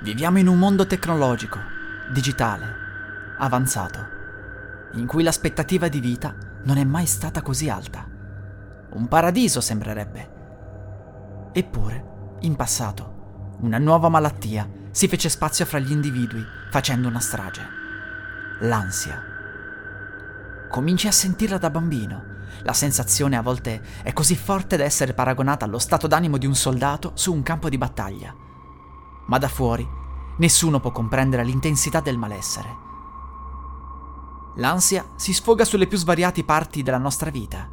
Viviamo in un mondo tecnologico, digitale, avanzato, in cui l'aspettativa di vita non è mai stata così alta. Un paradiso sembrerebbe. Eppure, in passato, una nuova malattia si fece spazio fra gli individui facendo una strage. L'ansia. Cominci a sentirla da bambino. La sensazione a volte è così forte da essere paragonata allo stato d'animo di un soldato su un campo di battaglia. Ma da fuori nessuno può comprendere l'intensità del malessere. L'ansia si sfoga sulle più svariate parti della nostra vita.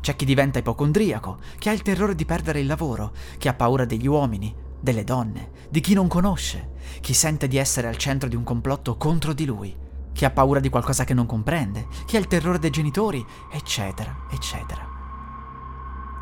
C'è chi diventa ipocondriaco, che ha il terrore di perdere il lavoro, chi ha paura degli uomini, delle donne, di chi non conosce, chi sente di essere al centro di un complotto contro di lui, chi ha paura di qualcosa che non comprende, chi ha il terrore dei genitori, eccetera, eccetera.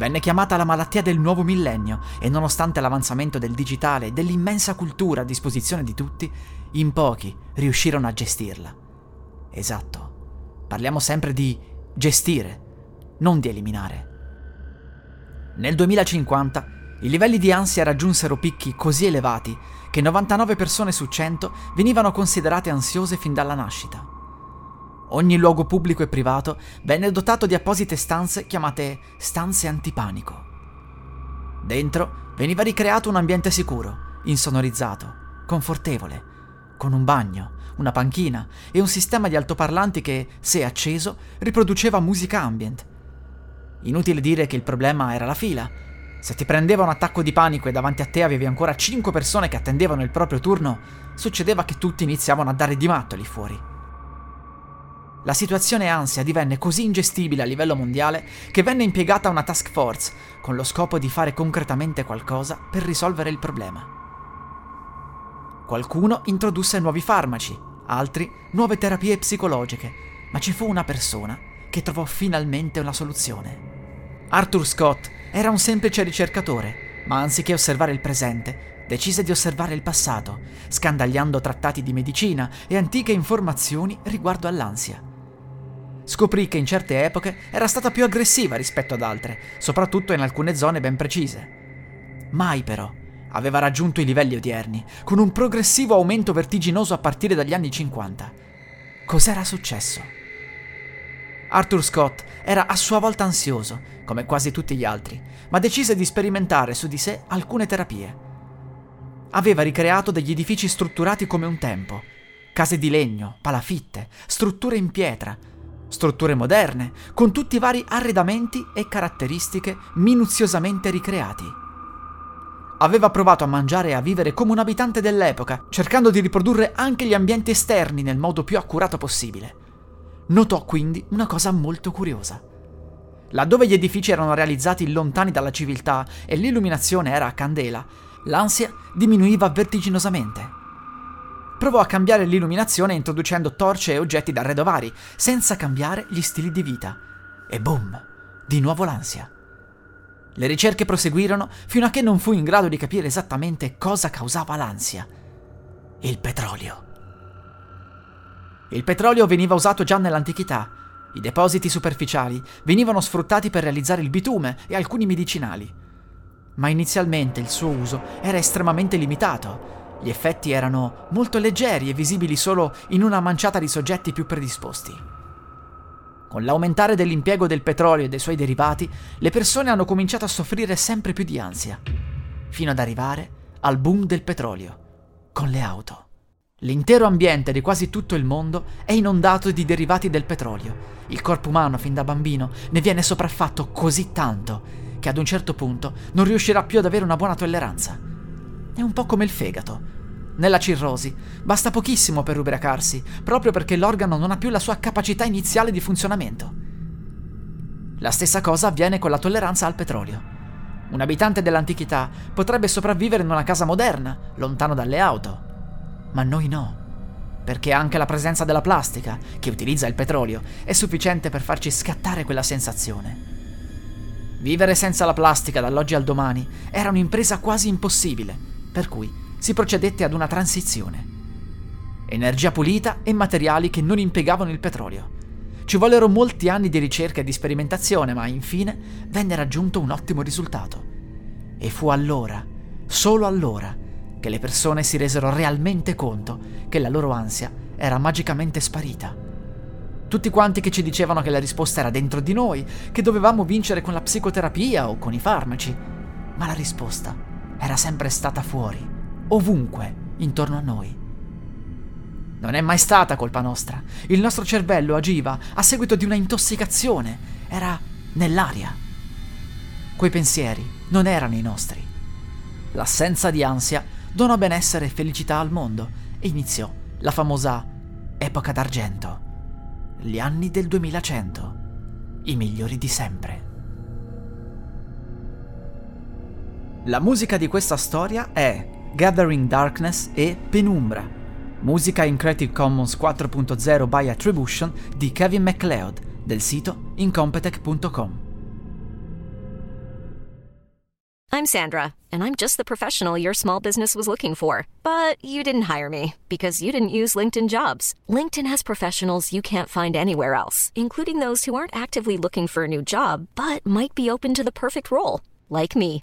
Venne chiamata la malattia del nuovo millennio e nonostante l'avanzamento del digitale e dell'immensa cultura a disposizione di tutti, in pochi riuscirono a gestirla. Esatto, parliamo sempre di gestire, non di eliminare. Nel 2050 i livelli di ansia raggiunsero picchi così elevati che 99 persone su 100 venivano considerate ansiose fin dalla nascita. Ogni luogo pubblico e privato venne dotato di apposite stanze chiamate stanze antipanico. Dentro veniva ricreato un ambiente sicuro, insonorizzato, confortevole, con un bagno, una panchina e un sistema di altoparlanti che, se acceso, riproduceva musica ambient. Inutile dire che il problema era la fila, se ti prendeva un attacco di panico e davanti a te avevi ancora 5 persone che attendevano il proprio turno, succedeva che tutti iniziavano a dare di matto lì fuori. La situazione ansia divenne così ingestibile a livello mondiale che venne impiegata una task force con lo scopo di fare concretamente qualcosa per risolvere il problema. Qualcuno introdusse nuovi farmaci, altri nuove terapie psicologiche, ma ci fu una persona che trovò finalmente una soluzione. Arthur Scott era un semplice ricercatore, ma anziché osservare il presente, decise di osservare il passato, scandagliando trattati di medicina e antiche informazioni riguardo all'ansia. Scoprì che in certe epoche era stata più aggressiva rispetto ad altre, soprattutto in alcune zone ben precise. Mai però aveva raggiunto i livelli odierni, con un progressivo aumento vertiginoso a partire dagli anni 50. Cos'era successo? Arthur Scott era a sua volta ansioso, come quasi tutti gli altri, ma decise di sperimentare su di sé alcune terapie. Aveva ricreato degli edifici strutturati come un tempo, case di legno, palafitte, strutture in pietra, strutture moderne, con tutti i vari arredamenti e caratteristiche minuziosamente ricreati. Aveva provato a mangiare e a vivere come un abitante dell'epoca, cercando di riprodurre anche gli ambienti esterni nel modo più accurato possibile. Notò quindi una cosa molto curiosa. Laddove gli edifici erano realizzati lontani dalla civiltà e l'illuminazione era a candela, l'ansia diminuiva vertiginosamente. Provò a cambiare l'illuminazione introducendo torce e oggetti d'arredo vari, senza cambiare gli stili di vita. E boom! Di nuovo l'ansia. Le ricerche proseguirono fino a che non fu in grado di capire esattamente cosa causava l'ansia. Il petrolio. Il petrolio veniva usato già nell'antichità. I depositi superficiali venivano sfruttati per realizzare il bitume e alcuni medicinali. Ma inizialmente il suo uso era estremamente limitato. Gli effetti erano molto leggeri e visibili solo in una manciata di soggetti più predisposti. Con l'aumentare dell'impiego del petrolio e dei suoi derivati, le persone hanno cominciato a soffrire sempre più di ansia, fino ad arrivare al boom del petrolio, con le auto. L'intero ambiente di quasi tutto il mondo è inondato di derivati del petrolio. Il corpo umano, fin da bambino, ne viene sopraffatto così tanto che ad un certo punto non riuscirà più ad avere una buona tolleranza. È un po' come il fegato. Nella cirrosi basta pochissimo per ubriacarsi, proprio perché l'organo non ha più la sua capacità iniziale di funzionamento. La stessa cosa avviene con la tolleranza al petrolio. Un abitante dell'antichità potrebbe sopravvivere in una casa moderna, lontano dalle auto. Ma noi no, perché anche la presenza della plastica, che utilizza il petrolio, è sufficiente per farci scattare quella sensazione. Vivere senza la plastica dall'oggi al domani era un'impresa quasi impossibile, per cui si procedette ad una transizione. Energia pulita e materiali che non impiegavano il petrolio. Ci vollero molti anni di ricerca e di sperimentazione, ma infine venne raggiunto un ottimo risultato. E fu allora, solo allora, che le persone si resero realmente conto che la loro ansia era magicamente sparita. Tutti quanti che ci dicevano che la risposta era dentro di noi, che dovevamo vincere con la psicoterapia o con i farmaci, ma la risposta era sempre stata fuori, ovunque, intorno a noi. Non è mai stata colpa nostra. Il nostro cervello agiva a seguito di una intossicazione. Era nell'aria. Quei pensieri non erano i nostri. L'assenza di ansia donò benessere e felicità al mondo e iniziò la famosa epoca d'argento. Gli anni del 2100. I migliori di sempre. La musica di questa storia è Gathering Darkness e Penumbra musica in Creative Commons 4.0 by Attribution di Kevin MacLeod del sito incompetech.com. I'm Sandra, and I'm just the professional your small business was looking for. But you didn't hire me because you didn't use LinkedIn jobs. LinkedIn has professionals you can't find anywhere else, including those who aren't actively looking for a new job but might be open to the perfect role, like me.